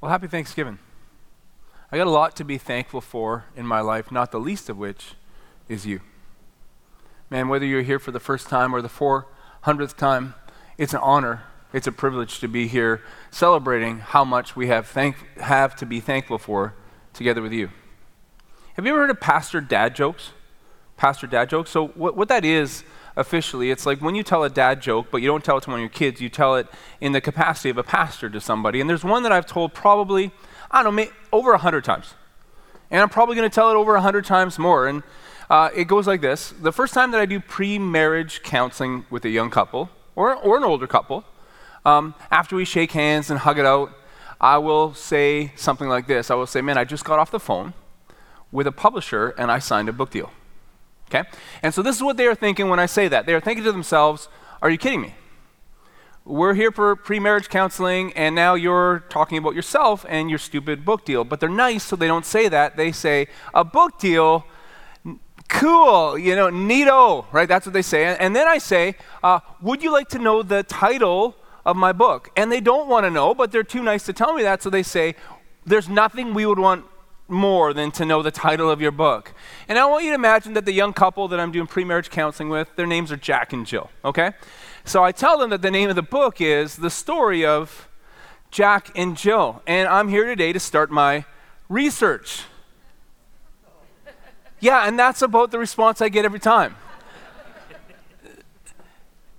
Well, happy Thanksgiving. I got a lot to be thankful for in my life, not the least of which is you. Man, whether you're here for the first time or the 400th time, it's an honor, it's a privilege to be here celebrating how much we have, thank, have to be thankful for together with you. Have you ever heard of pastor dad jokes? Pastor dad jokes? So, what, what that is, officially. It's like when you tell a dad joke, but you don't tell it to one of your kids, you tell it in the capacity of a pastor to somebody. And there's one that I've told probably, I don't know, over a hundred times. And I'm probably going to tell it over a hundred times more. And uh, it goes like this The first time that I do pre marriage counseling with a young couple or, or an older couple, um, after we shake hands and hug it out, I will say something like this I will say, Man, I just got off the phone with a publisher and I signed a book deal. Okay? And so this is what they are thinking when I say that. They are thinking to themselves, are you kidding me? We're here for pre marriage counseling, and now you're talking about yourself and your stupid book deal. But they're nice, so they don't say that. They say, a book deal, cool, you know, neato, right? That's what they say. And then I say, uh, would you like to know the title of my book? And they don't want to know, but they're too nice to tell me that, so they say, there's nothing we would want more than to know the title of your book. And I want you to imagine that the young couple that I'm doing pre marriage counseling with, their names are Jack and Jill, okay? So I tell them that the name of the book is The Story of Jack and Jill. And I'm here today to start my research. Yeah, and that's about the response I get every time.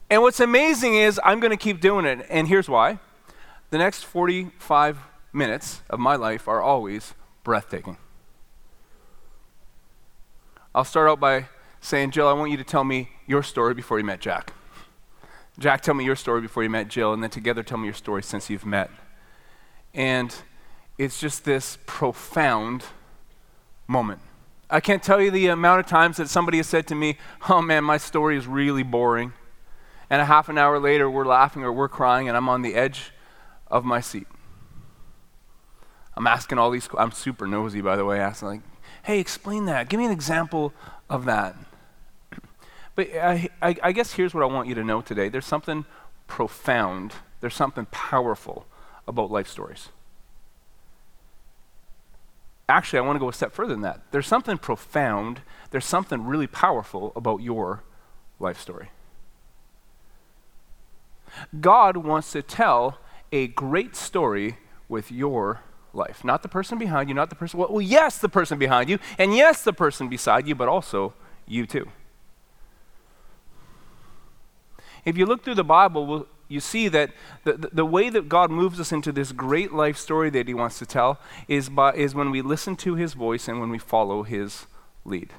and what's amazing is I'm going to keep doing it. And here's why the next 45 minutes of my life are always breathtaking. I'll start out by saying, Jill, I want you to tell me your story before you met Jack. Jack, tell me your story before you met Jill, and then together tell me your story since you've met. And it's just this profound moment. I can't tell you the amount of times that somebody has said to me, Oh man, my story is really boring. And a half an hour later, we're laughing or we're crying, and I'm on the edge of my seat. I'm asking all these, I'm super nosy, by the way, asking, like, hey, explain that. Give me an example of that. But I, I, I guess here's what I want you to know today there's something profound, there's something powerful about life stories. Actually, I want to go a step further than that. There's something profound, there's something really powerful about your life story. God wants to tell a great story with your life. Not the person behind you, not the person, well, yes, the person behind you, and yes, the person beside you, but also you too. If you look through the Bible, you see that the, the, the, way that God moves us into this great life story that He wants to tell is, by, is when we listen to His voice and when we follow His lead.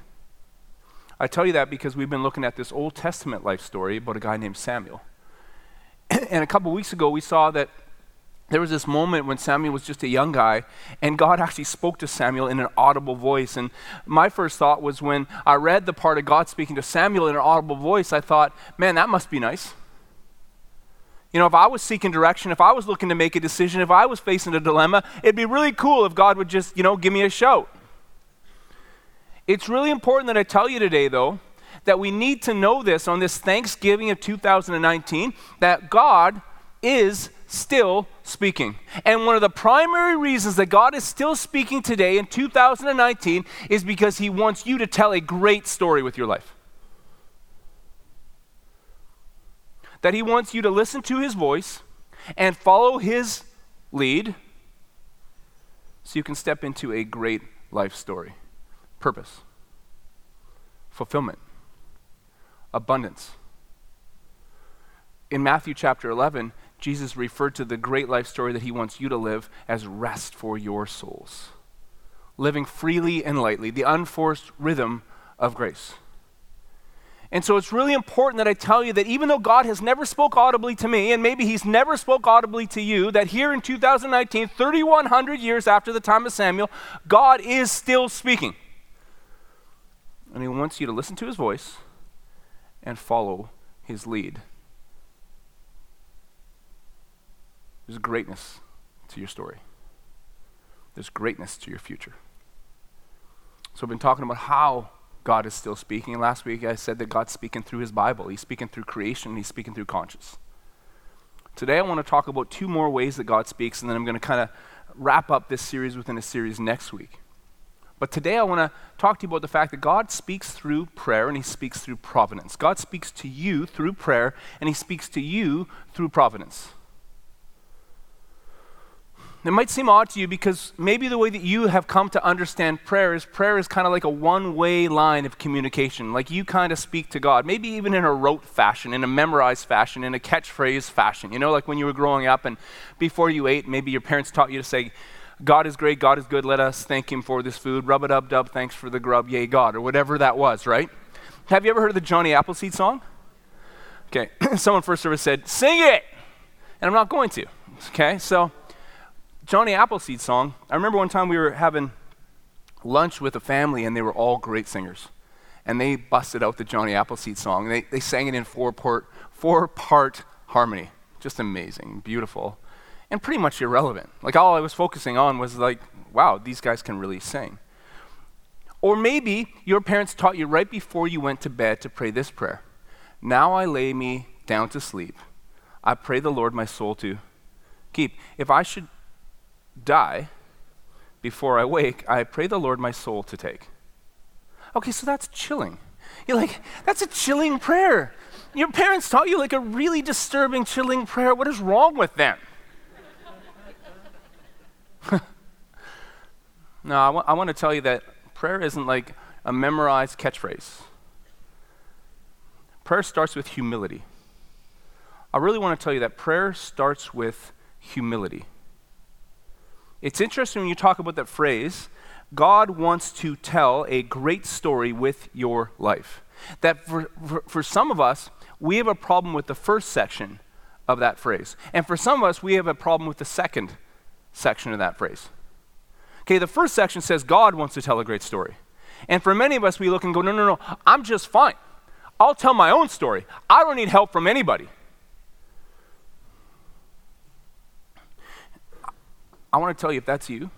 I tell you that because we've been looking at this Old Testament life story about a guy named Samuel. and a couple weeks ago, we saw that there was this moment when Samuel was just a young guy, and God actually spoke to Samuel in an audible voice. And my first thought was when I read the part of God speaking to Samuel in an audible voice, I thought, man, that must be nice. You know, if I was seeking direction, if I was looking to make a decision, if I was facing a dilemma, it'd be really cool if God would just, you know, give me a shout. It's really important that I tell you today, though, that we need to know this on this Thanksgiving of 2019 that God is still speaking. And one of the primary reasons that God is still speaking today in 2019 is because He wants you to tell a great story with your life. That He wants you to listen to His voice and follow His lead so you can step into a great life story. Purpose, fulfillment, abundance. In Matthew chapter 11, Jesus referred to the great life story that he wants you to live as rest for your souls. Living freely and lightly, the unforced rhythm of grace. And so it's really important that I tell you that even though God has never spoke audibly to me, and maybe he's never spoke audibly to you, that here in 2019, 3,100 years after the time of Samuel, God is still speaking. And he wants you to listen to his voice and follow his lead. There's greatness to your story, there's greatness to your future. So, I've been talking about how God is still speaking. Last week I said that God's speaking through his Bible, he's speaking through creation, he's speaking through conscience. Today I want to talk about two more ways that God speaks, and then I'm going to kind of wrap up this series within a series next week. But today I want to talk to you about the fact that God speaks through prayer and He speaks through providence. God speaks to you through prayer and He speaks to you through providence. It might seem odd to you because maybe the way that you have come to understand prayer is prayer is kind of like a one way line of communication. Like you kind of speak to God, maybe even in a rote fashion, in a memorized fashion, in a catchphrase fashion. You know, like when you were growing up and before you ate, maybe your parents taught you to say, God is great, God is good, let us thank Him for this food. Rub it up, dub, thanks for the grub, yay, God, or whatever that was, right? Have you ever heard of the Johnny Appleseed song? Okay, someone first service said, Sing it! And I'm not going to. Okay, so Johnny Appleseed song. I remember one time we were having lunch with a family and they were all great singers. And they busted out the Johnny Appleseed song. They, they sang it in four part, four part harmony. Just amazing, beautiful, and pretty much irrelevant. Like all I was focusing on was like, wow, these guys can really sing. Or maybe your parents taught you right before you went to bed to pray this prayer Now I lay me down to sleep. I pray the Lord my soul to keep. If I should die before I wake, I pray the Lord my soul to take. Okay, so that's chilling. You're like, that's a chilling prayer. Your parents taught you like a really disturbing, chilling prayer. What is wrong with them? no, I, w- I want to tell you that prayer isn't like a memorized catchphrase. Prayer starts with humility. I really want to tell you that prayer starts with humility. It's interesting when you talk about that phrase, God wants to tell a great story with your life. That for, for, for, some of us, we have a problem with the first section of that phrase. And for some of us, we have a problem with the second section of that phrase. Okay, the first section says God wants to tell a great story. And for many of us, we look and go, no, no, no, I'm just fine. I'll tell my own story. I don't need help from anybody. I want to tell you if that's you,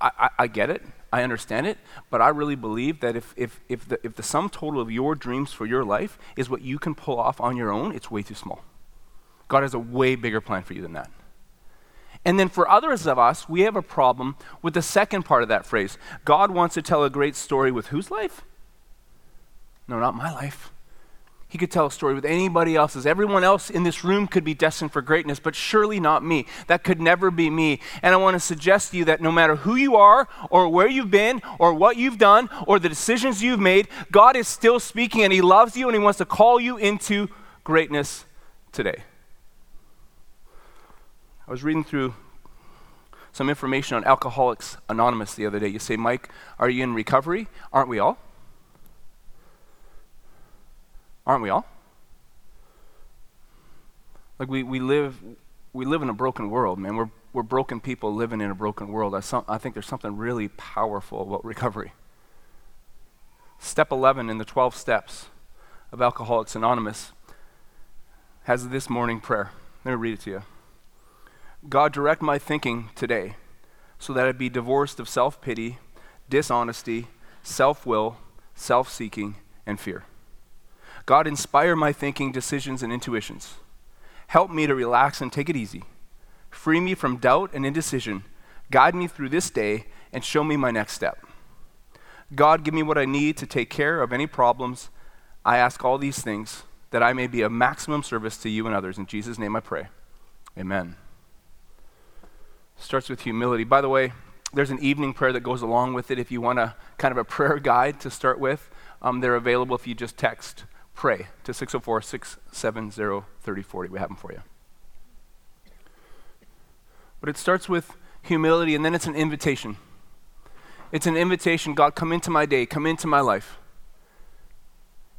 I, I, I, get it, I understand it, but I really believe that if, if, if, the, if the sum total of your dreams for your life is what you can pull off on your own, it's way too small. God has a way bigger plan for you than that. And then for others of us, we have a problem with the second part of that phrase. God wants to tell a great story with whose life? No, not my life. He could tell a story with anybody else's. Everyone else in this room could be destined for greatness, but surely not me. That could never be me. And I want to suggest to you that no matter who you are, or where you've been, or what you've done, or the decisions you've made, God is still speaking and He loves you and He wants to call you into greatness today. I was reading through some information on Alcoholics Anonymous the other day. You say, Mike, are you in recovery? Aren't we all? Aren't we all? Like we, we live we live in a broken world, man. We're, we're broken people living in a broken world. I, some, I think there's something really powerful about recovery. Step 11 in the 12 steps of Alcoholics Anonymous has this morning prayer. Let me read it to you. God, direct my thinking today so that I be divorced of self pity, dishonesty, self will, self seeking, and fear. God, inspire my thinking, decisions, and intuitions. Help me to relax and take it easy. Free me from doubt and indecision. Guide me through this day and show me my next step. God, give me what I need to take care of any problems. I ask all these things that I may be of maximum service to you and others. In Jesus' name I pray. Amen. Starts with humility. By the way, there's an evening prayer that goes along with it if you want a kind of a prayer guide to start with. Um, they're available if you just text pray to 604 670 3040. We have them for you. But it starts with humility and then it's an invitation. It's an invitation God, come into my day, come into my life.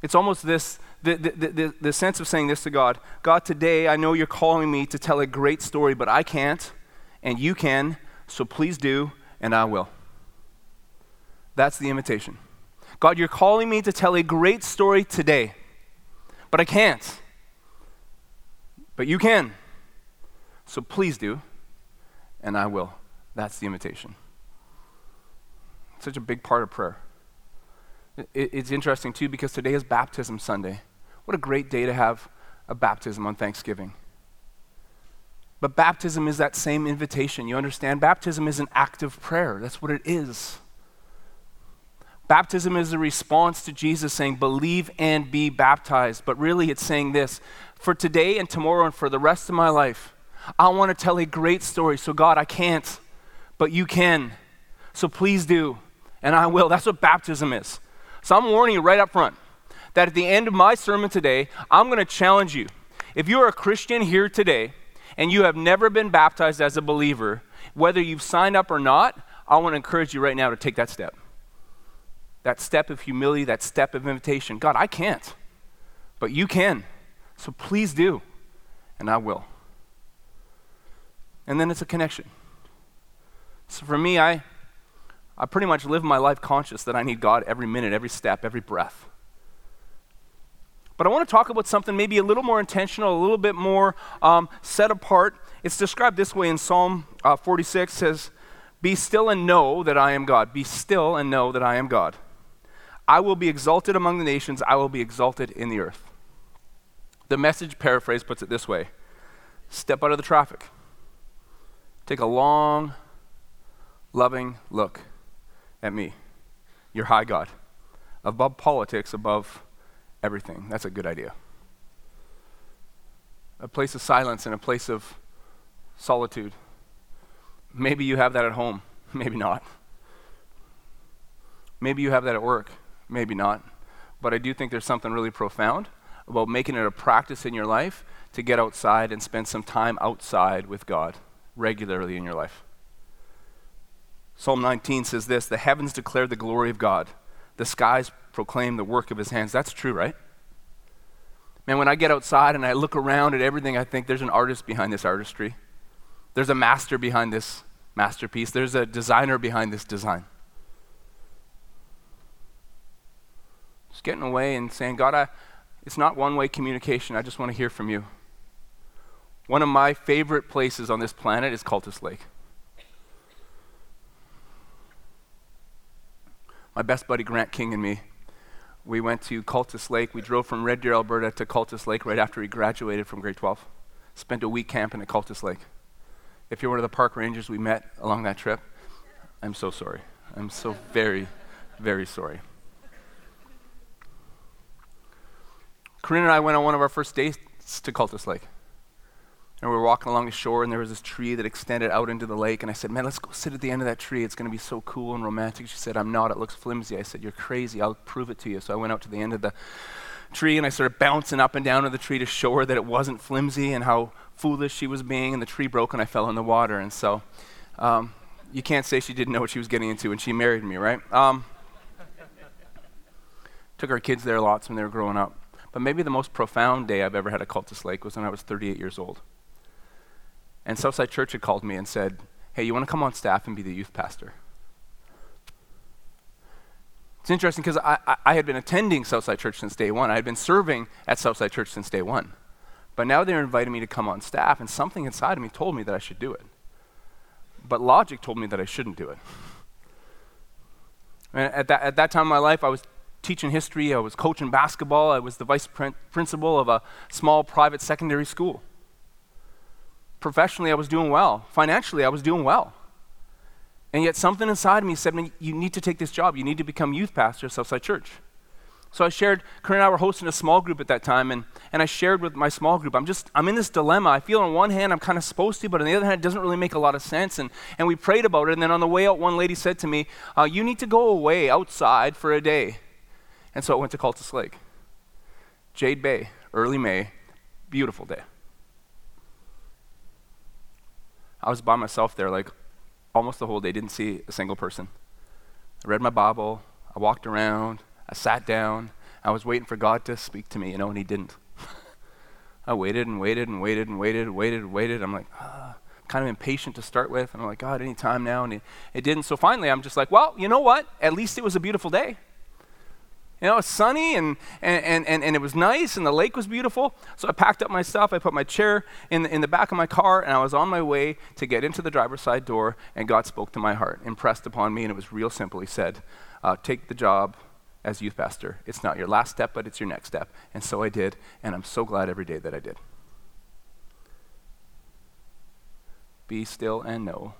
It's almost this the, the, the, the, sense of saying this to God God, today I know you're calling me to tell a great story, but I can't, and you can, so please do, and I will. That's the invitation. God, you're calling me to tell a great story today but I can't. But you can. So please do, and I will. That's the invitation. Such a big part of prayer. It's interesting, too, because today is Baptism Sunday. What a great day to have a baptism on Thanksgiving. But baptism is that same invitation. You understand? Baptism is an act of prayer. That's what it is. Baptism is a response to Jesus saying, Believe and be baptized. But really, it's saying this for today and tomorrow and for the rest of my life, I want to tell a great story. So, God, I can't, but you can. So please do, and I will. That's what baptism is. So I'm warning you right up front that at the end of my sermon today, I'm going to challenge you. If you are a Christian here today and you have never been baptized as a believer, whether you've signed up or not, I want to encourage you right now to take that step. That step of humility, that step of invitation. God, I can't, but you can. So please do, and I will. And then it's a connection. So for me, I, I pretty much live my life conscious that I need God every minute, every step, every breath. But I want to talk about something maybe a little more intentional, a little bit more um, set apart. It's described this way in Psalm uh, 46 says, Be still and know that I am God. Be still and know that I am God. I will be exalted among the nations, I will be exalted in the earth. The message paraphrase puts it this way Step out of the traffic. Take a long, loving look at me, your high God, above politics, above everything. That's a good idea. A place of silence and a place of solitude. Maybe you have that at home, maybe not. Maybe you have that at work, maybe not. But I do think there's something really profound about making it a practice in your life to get outside and spend some time outside with God regularly in your life. Psalm 19 says this The heavens declare the glory of God, the skies proclaim the work of his hands. That's true, right? Man, when I get outside and I look around at everything, I think there's an artist behind this artistry. There's a master behind this masterpiece. There's a designer behind this design. Just getting away and saying, God, I, it's not one way communication. I just want to hear from you. One of my favorite places on this planet is Cultus Lake. my best buddy Grant King and me, we went to Cultus Lake. We drove from Red Deer, Alberta to Cultus Lake right after he graduated from grade 12. Spent a week camping at Cultus Lake. If you're one of the park rangers we met along that trip, I'm so sorry. I'm so very, very sorry. Corinne and I went on one of our first dates to Cultus Lake. And we were walking along the shore, and there was this tree that extended out into the lake. And I said, Man, let's go sit at the end of that tree. It's going to be so cool and romantic. She said, I'm not. It looks flimsy. I said, You're crazy. I'll prove it to you. So I went out to the end of the tree, and I started bouncing up and down of the tree to show her that it wasn't flimsy and how foolish she was being. And the tree broke, and I fell in the water. And so um, you can't say she didn't know what she was getting into, and she married me, right? Um, took our kids there lots when they were growing up. But maybe the most profound day I've ever had at Cultus Lake was when I was 38 years old. And Southside Church had called me and said, Hey, you want to come on staff and be the youth pastor? It's interesting because I, I, I, had been attending Southside Church since day one. I had been serving at Southside Church since day one. But now they're inviting me to come on staff, and something inside of me told me that I should do it. But logic told me that I shouldn't do it. And at that, at that time in my life, I was teaching history, I was coaching basketball, I was the vice principal of a small private secondary school professionally, I was doing well. Financially, I was doing well. And yet, something inside of me said, You need to take this job. You need to become youth pastor at Southside Church. So I shared, Corinne and I were hosting a small group at that time, and, and I shared with my small group, I'm just, I'm in this dilemma. I feel on one hand I'm kind of supposed to, but on the other hand, it doesn't really make a lot of sense. And, and we prayed about it, and then on the way out, one lady said to me, uh, You need to go away outside for a day. And so I went to Cultus Lake. Jade Bay, early May, beautiful day. I was by myself there like almost the whole day, didn't see a single person. I read my Bible, I walked around, I sat down, I was waiting for God to speak to me, you know, and He didn't. I waited and waited and waited and waited, and waited and waited. I'm like, ah, kind of impatient to start with. And I'm like, God, any time now. And it, it didn't. So finally, I'm just like, well, you know what? At least it was a beautiful day. You know, it was sunny and, and, and, and it was nice and the lake was beautiful. So I packed up my stuff. I put my chair in the, in the back of my car and I was on my way to get into the driver's side door. And God spoke to my heart, impressed upon me, and it was real simple. He said, uh, Take the job as youth pastor. It's not your last step, but it's your next step. And so I did. And I'm so glad every day that I did. Be still and know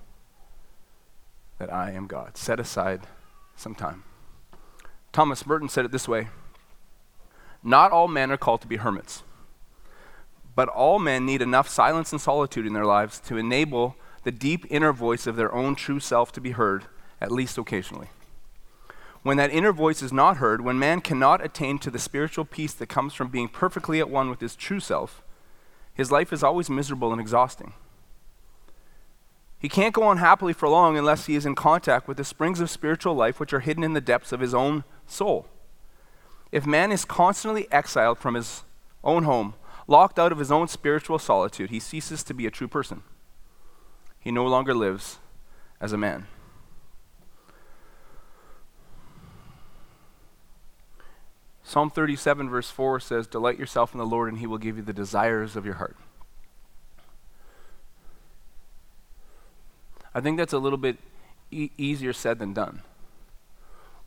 that I am God. Set aside some time. Thomas Merton said it this way Not all men are called to be hermits, but all men need enough silence and solitude in their lives to enable the deep inner voice of their own true self to be heard, at least occasionally. When that inner voice is not heard, when man cannot attain to the spiritual peace that comes from being perfectly at one with his true self, his life is always miserable and exhausting. He can't go on happily for long unless he is in contact with the springs of spiritual life which are hidden in the depths of his own soul. If man is constantly exiled from his own home, locked out of his own spiritual solitude, he ceases to be a true person. He no longer lives as a man. Psalm 37, verse 4 says, Delight yourself in the Lord, and he will give you the desires of your heart. I think that's a little bit e- easier said than done.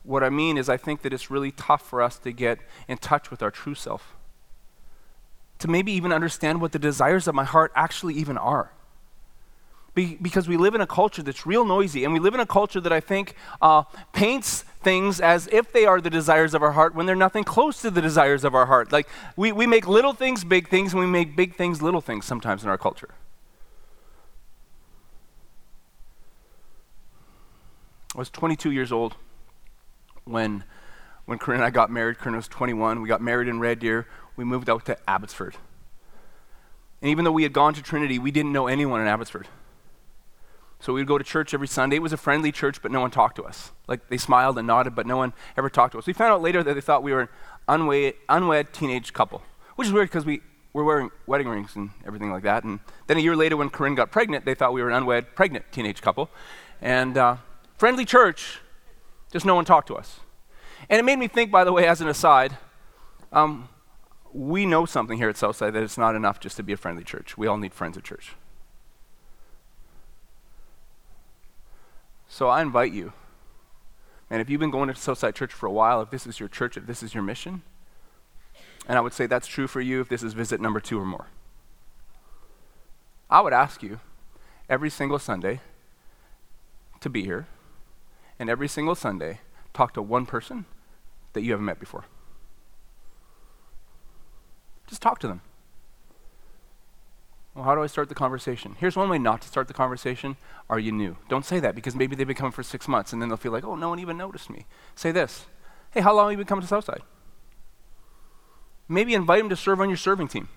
What I mean is, I think that it's really tough for us to get in touch with our true self, to maybe even understand what the desires of my heart actually even are. Be- because we live in a culture that's real noisy, and we live in a culture that I think uh, paints things as if they are the desires of our heart when they're nothing close to the desires of our heart. Like, we, we make little things big things, and we make big things little things sometimes in our culture. I was 22 years old when, when Corinne and I got married. Corinne was 21. We got married in Red Deer. We moved out to Abbotsford. And even though we had gone to Trinity, we didn't know anyone in Abbotsford. So we would go to church every Sunday. It was a friendly church, but no one talked to us. Like they smiled and nodded, but no one ever talked to us. We found out later that they thought we were an unwed, unwed teenage couple, which is weird because we were wearing wedding rings and everything like that. And then a year later, when Corinne got pregnant, they thought we were an unwed, pregnant teenage couple. And uh, friendly church, just no one talked to us. And it made me think, by the way, as an aside, um, we know something here at Southside that it's not enough just to be a friendly church. We all need friends at church. So I invite you, and if you've been going to Southside Church for a while, if this is your church, if this is your mission, and I would say that's true for you if this is visit number two or more, I would ask you every single Sunday to be here and every single Sunday talk to one person that you haven't met before. Just talk to them. Well, how do I start the conversation? Here's one way not to start the conversation. Are you new? Don't say that because maybe they've been coming for six months and then they'll feel like, oh, no one even noticed me. Say this Hey, how long have you been coming to Southside? Maybe invite them to serve on your serving team.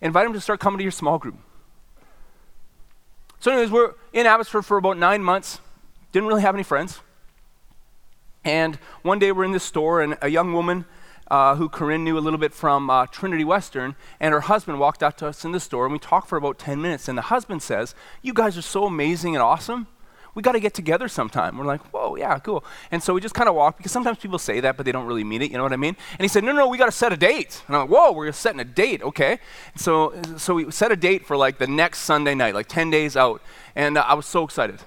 Invite them to start coming to your small group. So, anyways, we're in Abbotsford for about nine months. Didn't really have any friends. And one day we're in this store, and a young woman uh, who Corinne knew a little bit from uh, Trinity Western, and her husband walked out to us in the store, and we talked for about 10 minutes. And the husband says, You guys are so amazing and awesome. We got to get together sometime. We're like, Whoa, yeah, cool. And so we just kind of walked, because sometimes people say that, but they don't really mean it, you know what I mean? And he said, No, no, we got to set a date. And I'm like, Whoa, we're setting a date, okay. So, so we set a date for like the next Sunday night, like 10 days out. And uh, I was so excited.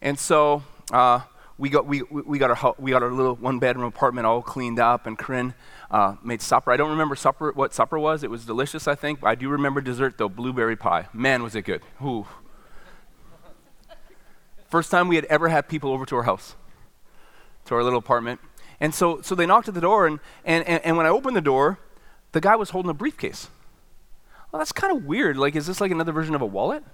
And so, uh, we got, we, we, got our, we got our little one bedroom apartment all cleaned up, and Corinne uh, made supper. I don't remember supper, what supper was. It was delicious, I think. I do remember dessert, though blueberry pie. Man, was it good. Ooh. First time we had ever had people over to our house, to our little apartment. And so, so they knocked at the door, and, and, and, and when I opened the door, the guy was holding a briefcase. Well, that's kind of weird. Like, is this like another version of a wallet?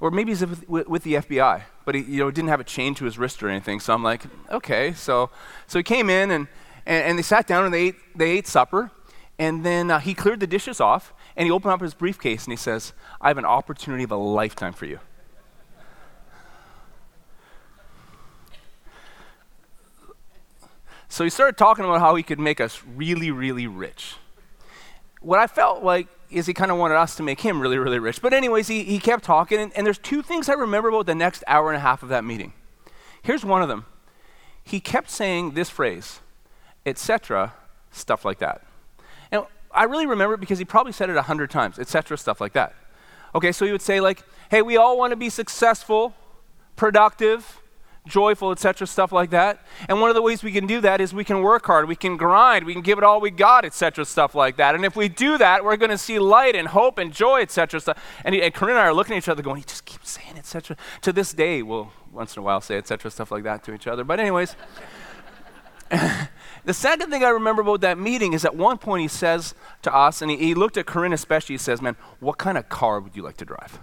Or maybe he's with, with, the FBI, but he you know, didn't have a chain to his wrist or anything. So I'm like, okay. So, so he came in and, and, and they sat down and they ate, they ate supper. And then uh, he cleared the dishes off and he opened up his briefcase and he says, I have an opportunity of a lifetime for you. So he started talking about how he could make us really, really rich. What I felt like is he kind of wanted us to make him really, really rich. But, anyways, he, he kept talking, and, and there's two things I remember about the next hour and a half of that meeting. Here's one of them. He kept saying this phrase, etc., stuff like that. And I really remember it because he probably said it a hundred times, etc., stuff like that. Okay, so he would say, like, hey, we all want to be successful, productive, joyful, etc., stuff like that. And one of the ways we can do that is we can work hard, we can grind, we can give it all we got, etc., stuff like that. And if we do that, we're going to see light and hope and joy, etc. Stuff. And, and Corinne and I are looking at each other going, he just keeps saying etc. To this day, we'll once in a while say etc. stuff like that to each other. But anyways, the second thing I remember about that meeting is at one point he says to us, and he, he looked at Corinne especially. He says, "Man, what kind of car would you like to drive?"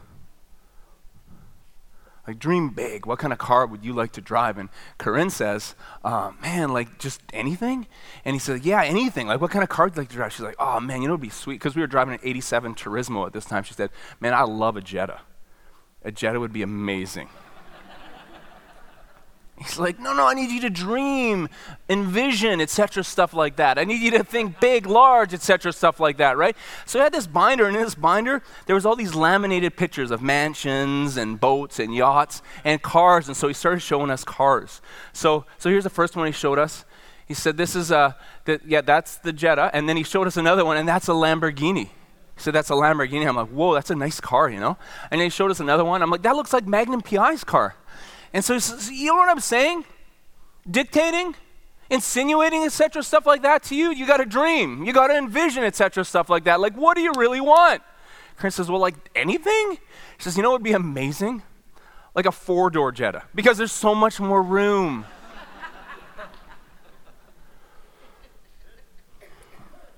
Like, dream big. What kind of car would you like to drive? And Corinne says, uh, man, like just anything? And he said, yeah, anything. Like, what kind of car would you like to drive? She's like, oh, man, you know, it'd be sweet. Because we were driving an 87 Turismo at this time. She said, man, I love a Jetta. A Jetta would be amazing. He's like, no, no, I need you to dream, envision, etc., stuff like that. I need you to think big, large, etc., stuff like that, right? So I had this binder, and in this binder, there was all these laminated pictures of mansions and boats and yachts and cars, and so he started showing us cars. So, so here's the first one he showed us. He said, this is uh, a, the, yeah, that's the Jetta, and then he showed us another one, and that's a Lamborghini. He said, that's a Lamborghini. I'm like, whoa, that's a nice car, you know? And then he showed us another one. I'm like, that looks like Magnum PI's car. And so, you know what I'm saying? Dictating, insinuating, etc., stuff like that to you. You got to dream. You got to envision, etc., stuff like that. Like, what do you really want? Chris says, well, like anything? He says, you know what would be amazing? Like a four door Jetta, because there's so much more room.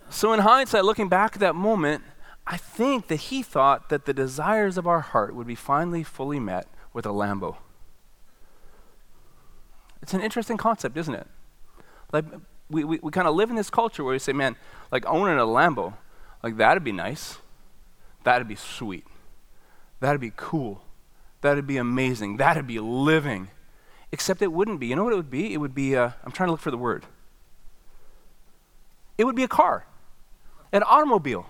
so, in hindsight, looking back at that moment, I think that he thought that the desires of our heart would be finally fully met with a Lambo. It's an interesting concept, isn't it? Like, we, we, we kind of live in this culture where we say, man, like owning a Lambo, like that'd be nice. That'd be sweet. That'd be cool. That'd be amazing. That'd be living. Except it wouldn't be. You know what it would be? It would be, uh, I'm trying to look for the word. It would be a car, an automobile,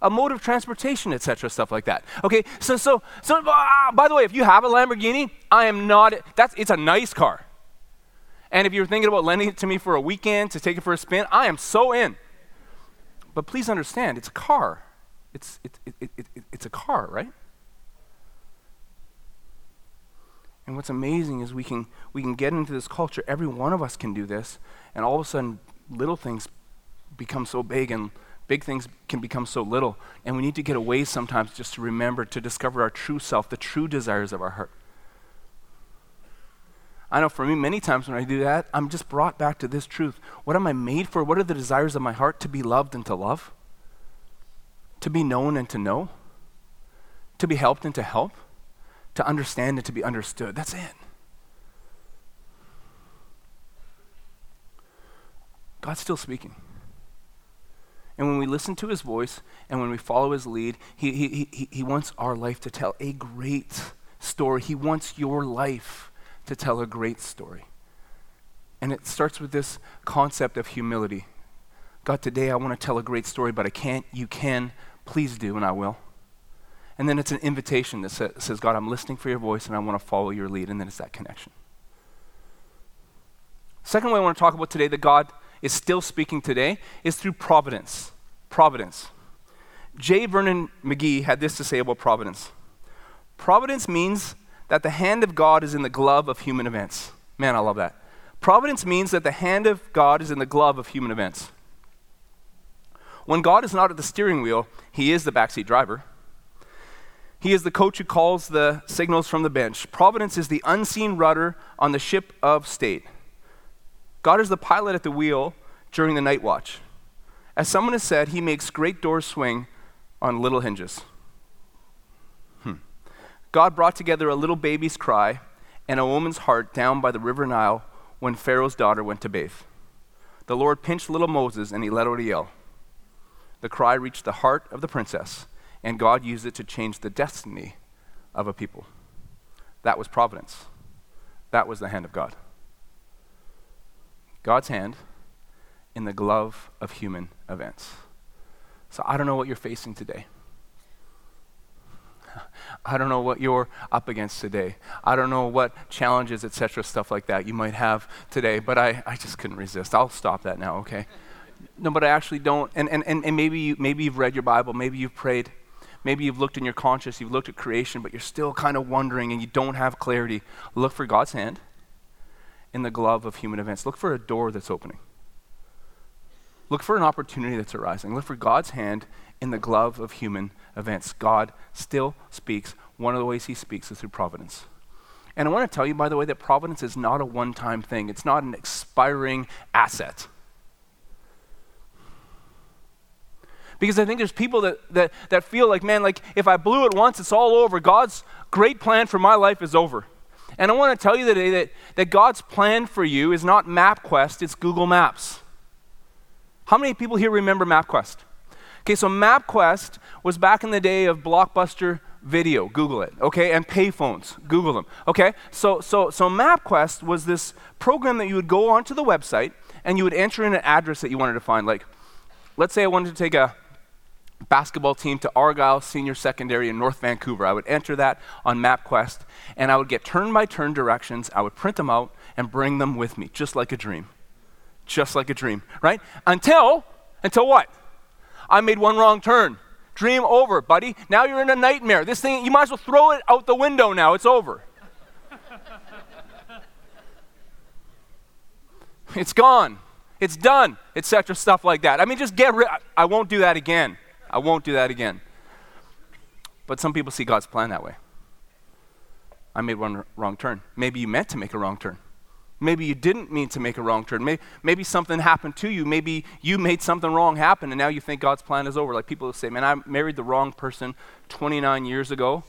a mode of transportation, etc., stuff like that. Okay, so, so, so uh, by the way, if you have a Lamborghini, I am not, that's, it's a nice car. And if you're thinking about lending it to me for a weekend to take it for a spin, I am so in. But please understand, it's a car. It's, it, it, it, it's a car, right? And what's amazing is we can, we can get into this culture. Every one of us can do this. And all of a sudden, little things become so big and big things can become so little. And we need to get away sometimes just to remember to discover our true self, the true desires of our heart. I know for me, many times when I do that, I'm just brought back to this truth. What am I made for? What are the desires of my heart? To be loved and to love? To be known and to know? To be helped and to help? To understand and to be understood. That's it. God's still speaking. And when we listen to his voice and when we follow his lead, he, he, he, he wants our life to tell a great story. He wants your life to tell a great story. And it starts with this concept of humility. God, today I want to tell a great story, but I can't. You can. Please do, and I will. And then it's an invitation that says, God, I'm listening for your voice and I want to follow your lead. And then it's that connection. Second way I want to talk about today that God is still speaking today is through providence. Providence. J. Vernon McGee had this to say about providence Providence means that the hand of God is in the glove of human events. Man, I love that. Providence means that the hand of God is in the glove of human events. When God is not at the steering wheel, he is the backseat driver. He is the coach who calls the signals from the bench. Providence is the unseen rudder on the ship of state. God is the pilot at the wheel during the night watch. As someone has said, he makes great doors swing on little hinges. God brought together a little baby's cry and a woman's heart down by the river Nile when Pharaoh's daughter went to bathe. The Lord pinched little Moses and he let out a yell. The cry reached the heart of the princess, and God used it to change the destiny of a people. That was providence. That was the hand of God. God's hand in the glove of human events. So I don't know what you're facing today. I don't know what you're up against today. I don't know what challenges, etc., stuff like that you might have today, but I, I just couldn't resist. I'll stop that now, okay? No, but I actually don't. And, and, and, and maybe, you, maybe you've read your Bible, maybe you've prayed, maybe you've looked in your conscience, you've looked at creation, but you're still kind of wondering and you don't have clarity. Look for God's hand in the glove of human events. Look for a door that's opening. Look for an opportunity that's arising. Look for God's hand in the glove of human events. God still speaks one of the ways He speaks is through providence. And I want to tell you, by the way, that providence is not a one time thing, it's not an expiring asset. Because I think there's people that, that, that feel like, man, like if I blew it once, it's all over. God's great plan for my life is over. And I want to tell you today that, that God's plan for you is not MapQuest, it's Google Maps. How many people here remember MapQuest? Okay, so MapQuest was back in the day of Blockbuster video, Google it, okay, and payphones, Google them, okay? So, so, so MapQuest was this program that you would go onto the website and you would enter in an address that you wanted to find. Like, let's say I wanted to take a basketball team to Argyle Senior Secondary in North Vancouver. I would enter that on MapQuest and I would get turn by turn directions. I would print them out and bring them with me, just like a dream. Just like a dream, right? Until, until what? I made one wrong turn. Dream over, buddy. Now you're in a nightmare. This thing, you might as well throw it out the window now. It's over. it's gone. It's done, etc. Stuff like that. I mean, just get rid. I won't do that again. I won't do that again. But some people see God's plan that way. I made one wrong turn. Maybe you meant to make a wrong turn. Maybe you didn't mean to make a wrong turn. Maybe, maybe something happened to you. Maybe you made something wrong happen and now you think God's plan is over. Like people will say, man, I married the wrong person 29 years ago,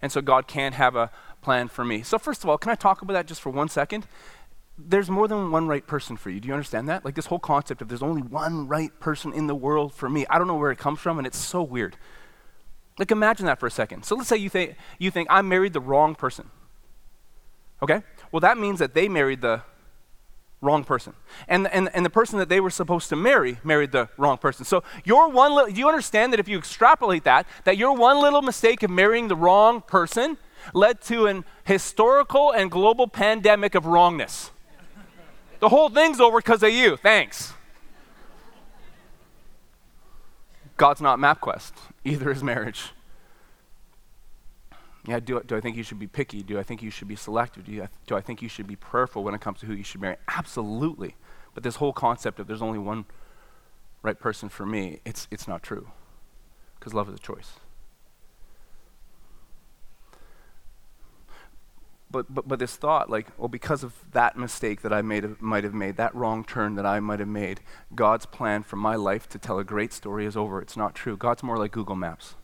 and so God can't have a plan for me. So, first of all, can I talk about that just for one second? There's more than one right person for you. Do you understand that? Like this whole concept of there's only one right person in the world for me. I don't know where it comes from, and it's so weird. Like imagine that for a second. So let's say you think you think I married the wrong person. Okay? Well, that means that they married the wrong person. And, and, and the person that they were supposed to marry married the wrong person. So your one li- do you understand that if you extrapolate that, that your one little mistake of marrying the wrong person led to an historical and global pandemic of wrongness? the whole thing's over because of you. Thanks. God's not MapQuest. Either is marriage. Yeah, do, do I think you should be picky? Do I think you should be selective? Do, you, do I think you should be prayerful when it comes to who you should marry? Absolutely. But this whole concept of there's only one right person for me, it's, it's not true. Because love is a choice. But, but, but this thought, like, well, because of that mistake that I made, might have made, that wrong turn that I might have made, God's plan for my life to tell a great story is over. It's not true. God's more like Google Maps.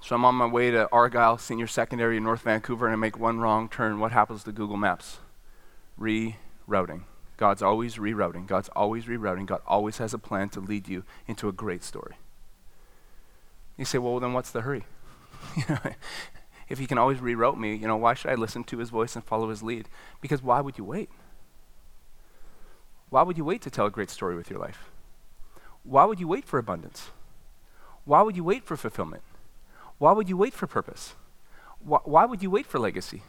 So I'm on my way to Argyle Senior Secondary in North Vancouver and I make one wrong turn. What happens to Google Maps? Rerouting. God's always rerouting. God's always rerouting. God always has a plan to lead you into a great story. You say, well, then what's the hurry? if he can always reroute me, you know, why should I listen to his voice and follow his lead? Because why would you wait? Why would you wait to tell a great story with your life? Why would you wait for abundance? Why would you wait for fulfillment? Why would you wait for purpose? Why, why would you wait for legacy?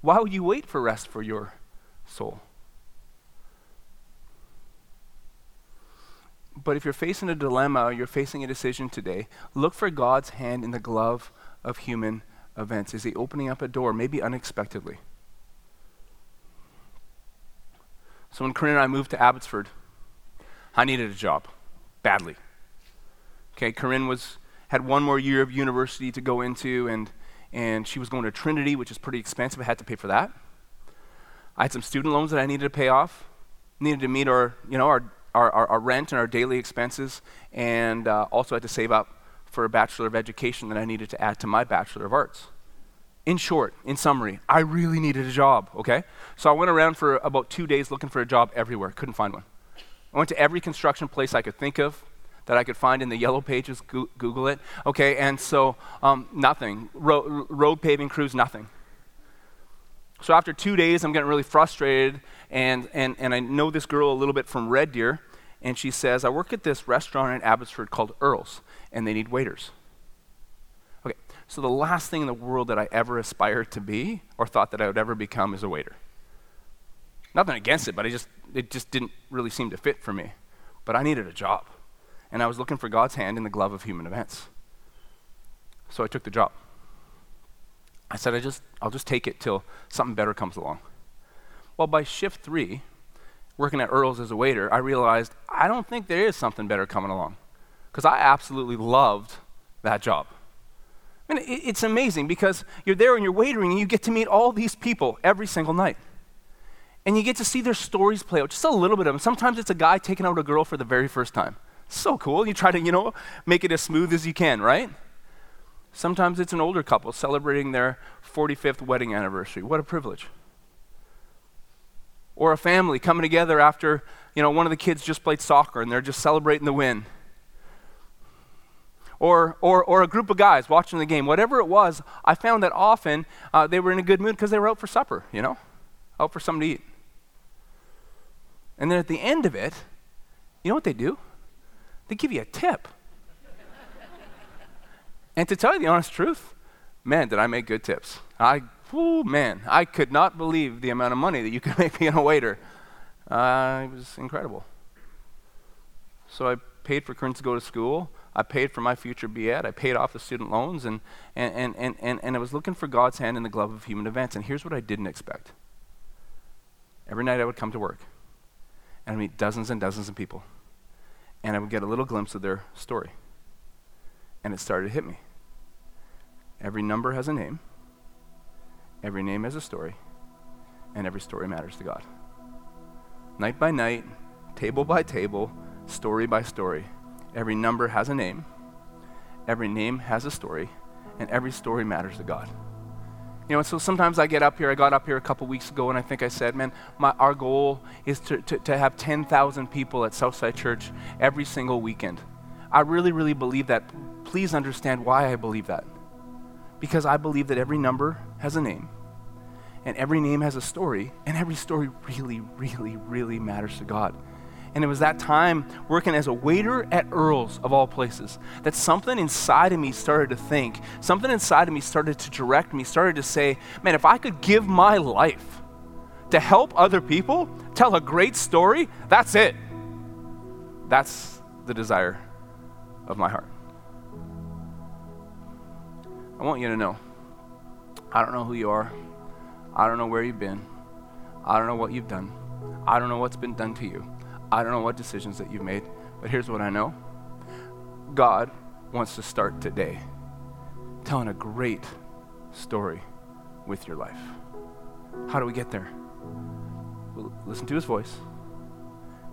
Why would you wait for rest for your soul? But if you're facing a dilemma you're facing a decision today, look for God's hand in the glove of human events. Is He opening up a door, maybe unexpectedly? So when Corinne and I moved to Abbotsford, I needed a job badly. Okay, Corinne was had one more year of university to go into, and, and she was going to Trinity, which is pretty expensive. I had to pay for that. I had some student loans that I needed to pay off, needed to meet our, you know, our, our, our rent and our daily expenses, and uh, also had to save up for a Bachelor of Education that I needed to add to my Bachelor of Arts. In short, in summary, I really needed a job, okay? So I went around for about two days looking for a job everywhere, couldn't find one. I went to every construction place I could think of, that I could find in the yellow pages, Google it. Okay, and so um, nothing. Ro- road paving crews, nothing. So after two days, I'm getting really frustrated, and, and, and I know this girl a little bit from Red Deer, and she says, I work at this restaurant in Abbotsford called Earl's, and they need waiters. Okay, so the last thing in the world that I ever aspired to be or thought that I would ever become is a waiter. Nothing against it, but I just, it just didn't really seem to fit for me. But I needed a job and I was looking for God's hand in the glove of human events. So I took the job. I said, I just, I'll just take it till something better comes along. Well, by shift three, working at Earl's as a waiter, I realized I don't think there is something better coming along because I absolutely loved that job. And it, it's amazing because you're there and you're waitering and you get to meet all these people every single night. And you get to see their stories play out, just a little bit of them. Sometimes it's a guy taking out a girl for the very first time. So cool. You try to, you know, make it as smooth as you can, right? Sometimes it's an older couple celebrating their 45th wedding anniversary. What a privilege. Or a family coming together after, you know, one of the kids just played soccer and they're just celebrating the win. Or, or, or a group of guys watching the game. Whatever it was, I found that often uh, they were in a good mood because they were out for supper, you know, out for something to eat. And then at the end of it, you know what they do? They give you a tip. and to tell you the honest truth, man, did I make good tips. I, oh man, I could not believe the amount of money that you could make being a waiter. Uh, it was incredible. So I paid for Corinne to go to school. I paid for my future BEd. I paid off the student loans, and, and, and, and, and, I was looking for God's hand in the glove of human events. And here's what I didn't expect. Every night I would come to work, and I'd meet dozens and dozens of people, and I would get a little glimpse of their story. And it started to hit me. Every number has a name, every name has a story, and every story matters to God. Night by night, table by table, story by story, every number has a name, every name has a story, and every story matters to God. You know, so sometimes I get up here, I got up here a couple weeks ago, and I think I said, man, my, our goal is to, to, to have 10,000 people at Southside Church every single weekend. I really, really believe that. Please understand why I believe that. Because I believe that every number has a name, and every name has a story, and every story really, really, really matters to God. And it was that time working as a waiter at Earl's, of all places, that something inside of me started to think, something inside of me started to direct me, started to say, man, if I could give my life to help other people, tell a great story, that's it. That's the desire of my heart. I want you to know I don't know who you are. I don't know where you've been. I don't know what you've done. I don't know what's been done to you. I don't know what decisions that you've made. But here's what I know God wants to start today telling a great story with your life. How do we get there? We listen to his voice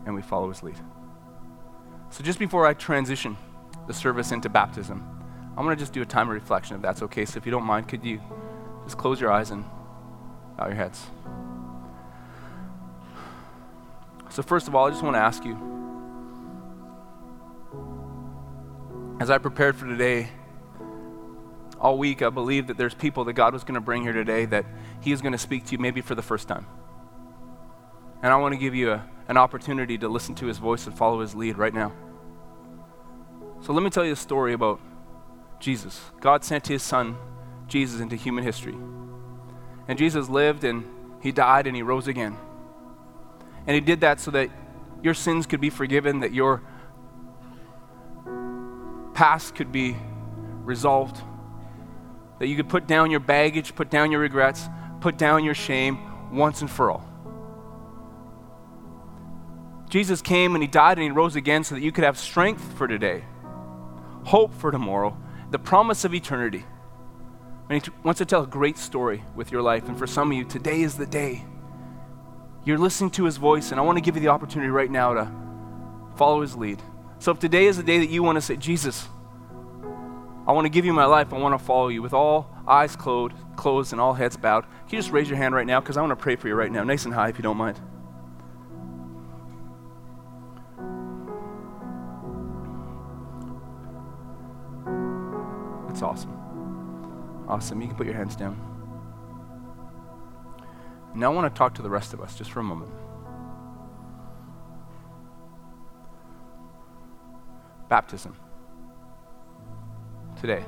and we follow his lead. So, just before I transition the service into baptism, I'm going to just do a time of reflection if that's okay. So if you don't mind, could you just close your eyes and bow your heads? So, first of all, I just want to ask you as I prepared for today, all week, I believe that there's people that God was going to bring here today that He is going to speak to you maybe for the first time. And I want to give you a, an opportunity to listen to His voice and follow His lead right now. So, let me tell you a story about Jesus. God sent his son, Jesus, into human history. And Jesus lived and he died and he rose again. And he did that so that your sins could be forgiven, that your past could be resolved, that you could put down your baggage, put down your regrets, put down your shame once and for all. Jesus came and he died and he rose again so that you could have strength for today, hope for tomorrow, the promise of eternity. And he wants to tell a great story with your life. And for some of you, today is the day. You're listening to his voice, and I want to give you the opportunity right now to follow his lead. So if today is the day that you want to say, Jesus, I want to give you my life, I want to follow you with all eyes closed, closed and all heads bowed. Can you just raise your hand right now? Because I want to pray for you right now, nice and high if you don't mind. That's awesome. Awesome. You can put your hands down. Now I want to talk to the rest of us just for a moment. Baptism. Today.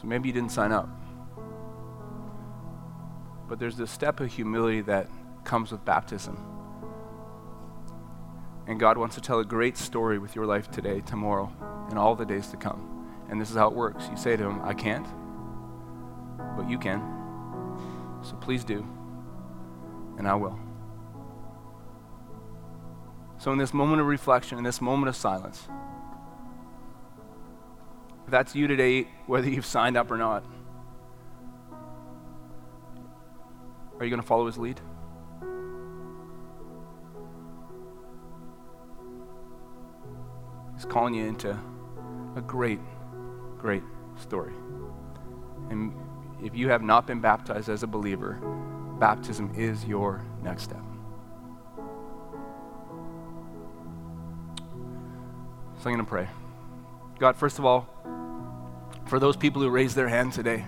So maybe you didn't sign up. But there's this step of humility that comes with baptism. And God wants to tell a great story with your life today, tomorrow, and all the days to come. And this is how it works. You say to Him, I can't, but you can. So please do, and I will. So, in this moment of reflection, in this moment of silence, If that's you today, whether you've signed up or not, are you going to follow his lead? He's calling you into a great, great story. And if you have not been baptized as a believer, baptism is your next step. So I'm going to pray. God, first of all, for those people who raised their hand today,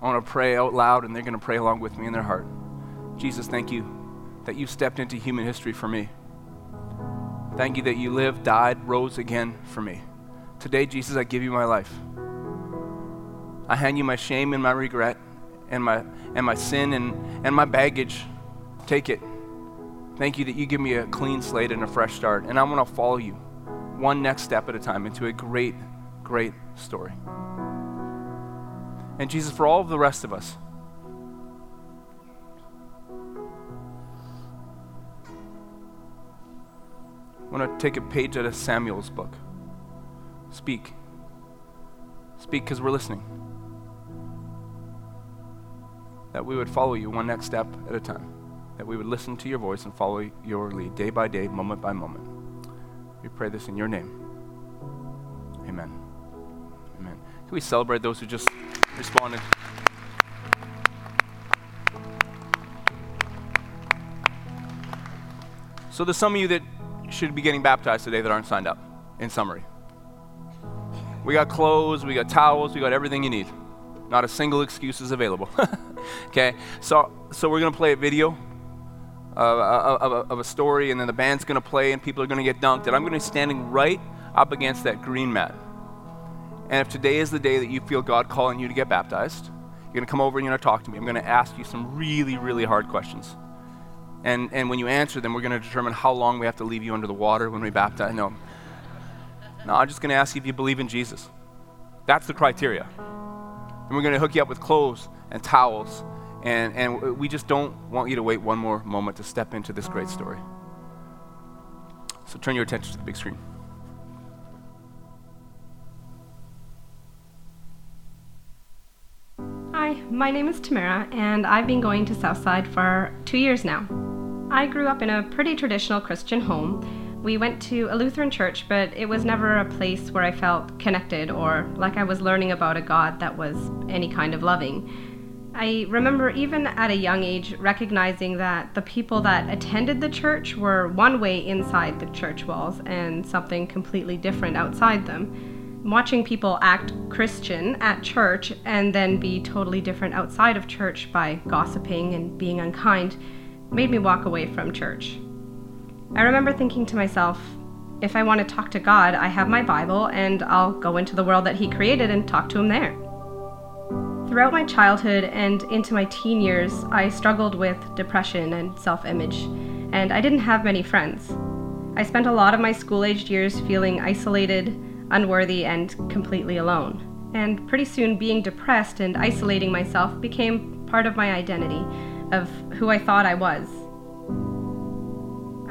I want to pray out loud and they're going to pray along with me in their heart. Jesus, thank you that you stepped into human history for me. Thank you that you lived, died, rose again for me. Today, Jesus, I give you my life. I hand you my shame and my regret and my, and my sin and, and my baggage. Take it. Thank you that you give me a clean slate and a fresh start. And I want to follow you one next step at a time into a great, great story. And Jesus, for all of the rest of us, I want to take a page out of Samuel's book. Speak. Speak because we're listening. That we would follow you one next step at a time. That we would listen to your voice and follow your lead day by day, moment by moment. We pray this in your name. Amen. Amen. Can we celebrate those who just responded? So there's some of you that should be getting baptized today that aren't signed up, in summary. We got clothes, we got towels, we got everything you need. Not a single excuse is available. okay, so, so we're going to play a video of, of, of, a story, and then the band's going to play, and people are going to get dunked, and I'm going to be standing right up against that green mat. And if today is the day that you feel God calling you to get baptized, you're going to come over and you're going to talk to me. I'm going to ask you some really, really hard questions. And, and when you answer them, we're going to determine how long we have to leave you under the water when we baptize. No. No, I'm just going to ask you if you believe in Jesus. That's the criteria. And we're going to hook you up with clothes and towels and, and we just don't want you to wait one more moment to step into this great story. So turn your attention to the big screen. Hi, my name is Tamara, and I've been going to Southside for two years now. I grew up in a pretty traditional Christian home. We went to a Lutheran church, but it was never a place where I felt connected or like I was learning about a God that was any kind of loving. I remember even at a young age recognizing that the people that attended the church were one way inside the church walls and something completely different outside them. Watching people act Christian at church and then be totally different outside of church by gossiping and being unkind made me walk away from church. I remember thinking to myself, if I want to talk to God, I have my Bible and I'll go into the world that He created and talk to Him there. Throughout my childhood and into my teen years, I struggled with depression and self image, and I didn't have many friends. I spent a lot of my school aged years feeling isolated, unworthy, and completely alone. And pretty soon, being depressed and isolating myself became part of my identity, of who I thought I was.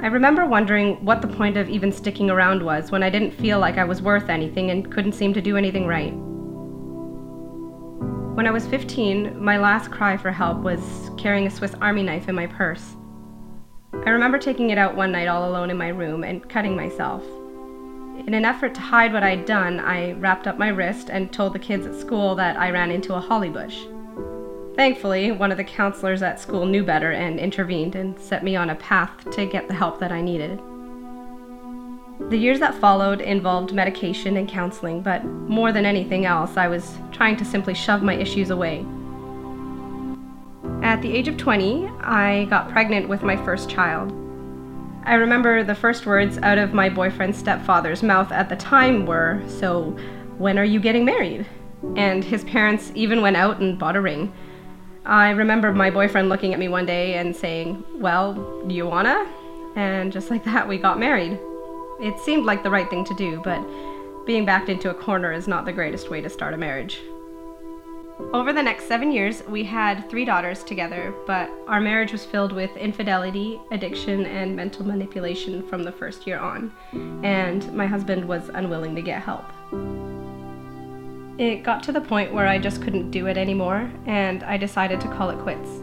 I remember wondering what the point of even sticking around was when I didn't feel like I was worth anything and couldn't seem to do anything right. When I was 15, my last cry for help was carrying a Swiss Army knife in my purse. I remember taking it out one night all alone in my room and cutting myself. In an effort to hide what I'd done, I wrapped up my wrist and told the kids at school that I ran into a holly bush. Thankfully, one of the counselors at school knew better and intervened and set me on a path to get the help that I needed. The years that followed involved medication and counseling, but more than anything else, I was trying to simply shove my issues away. At the age of 20, I got pregnant with my first child. I remember the first words out of my boyfriend's stepfather's mouth at the time were, So, when are you getting married? And his parents even went out and bought a ring. I remember my boyfriend looking at me one day and saying, Well, you wanna? And just like that, we got married. It seemed like the right thing to do, but being backed into a corner is not the greatest way to start a marriage. Over the next seven years, we had three daughters together, but our marriage was filled with infidelity, addiction, and mental manipulation from the first year on, and my husband was unwilling to get help. It got to the point where I just couldn't do it anymore, and I decided to call it quits.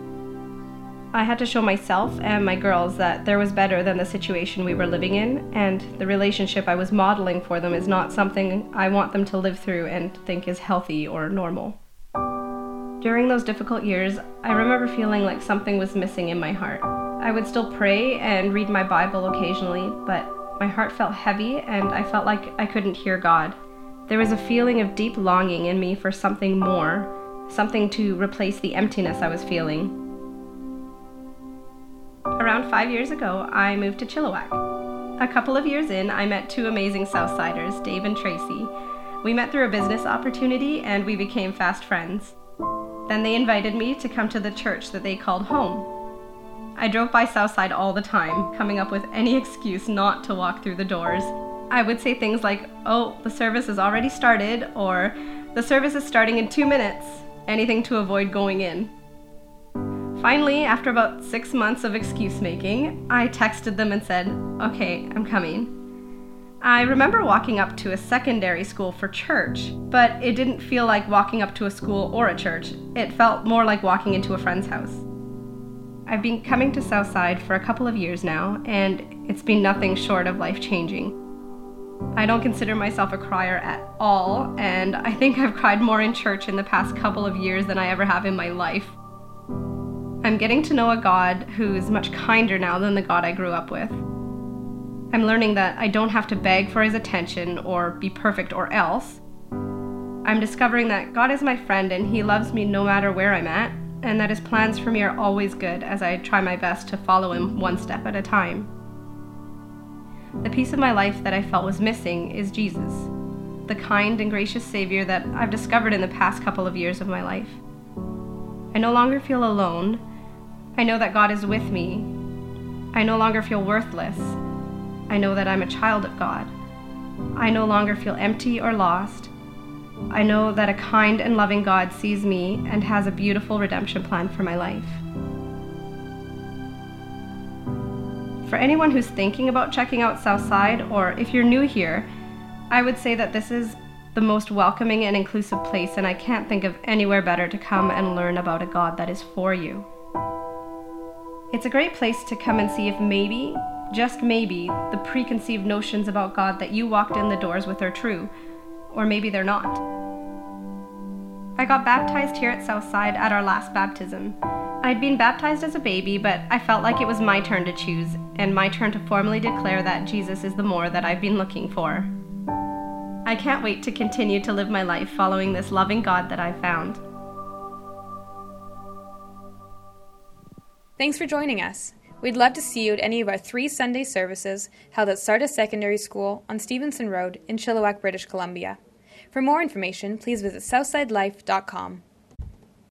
I had to show myself and my girls that there was better than the situation we were living in, and the relationship I was modeling for them is not something I want them to live through and think is healthy or normal. During those difficult years, I remember feeling like something was missing in my heart. I would still pray and read my Bible occasionally, but my heart felt heavy and I felt like I couldn't hear God. There was a feeling of deep longing in me for something more, something to replace the emptiness I was feeling. Around five years ago, I moved to Chilliwack. A couple of years in, I met two amazing Southsiders, Dave and Tracy. We met through a business opportunity and we became fast friends. Then they invited me to come to the church that they called home. I drove by Southside all the time, coming up with any excuse not to walk through the doors. I would say things like, oh, the service has already started, or the service is starting in two minutes, anything to avoid going in. Finally, after about six months of excuse making, I texted them and said, Okay, I'm coming. I remember walking up to a secondary school for church, but it didn't feel like walking up to a school or a church. It felt more like walking into a friend's house. I've been coming to Southside for a couple of years now, and it's been nothing short of life changing. I don't consider myself a crier at all, and I think I've cried more in church in the past couple of years than I ever have in my life. I'm getting to know a God who's much kinder now than the God I grew up with. I'm learning that I don't have to beg for his attention or be perfect or else. I'm discovering that God is my friend and he loves me no matter where I'm at, and that his plans for me are always good as I try my best to follow him one step at a time. The piece of my life that I felt was missing is Jesus, the kind and gracious Savior that I've discovered in the past couple of years of my life. I no longer feel alone, I know that God is with me. I no longer feel worthless. I know that I'm a child of God. I no longer feel empty or lost. I know that a kind and loving God sees me and has a beautiful redemption plan for my life. For anyone who's thinking about checking out Southside, or if you're new here, I would say that this is the most welcoming and inclusive place, and I can't think of anywhere better to come and learn about a God that is for you. It's a great place to come and see if maybe, just maybe, the preconceived notions about God that you walked in the doors with are true, or maybe they're not. I got baptized here at Southside at our last baptism. I'd been baptized as a baby, but I felt like it was my turn to choose, and my turn to formally declare that Jesus is the more that I've been looking for. I can't wait to continue to live my life following this loving God that I've found. Thanks for joining us. We'd love to see you at any of our three Sunday services held at Sardis Secondary School on Stevenson Road in Chilliwack, British Columbia. For more information, please visit southsidelife.com.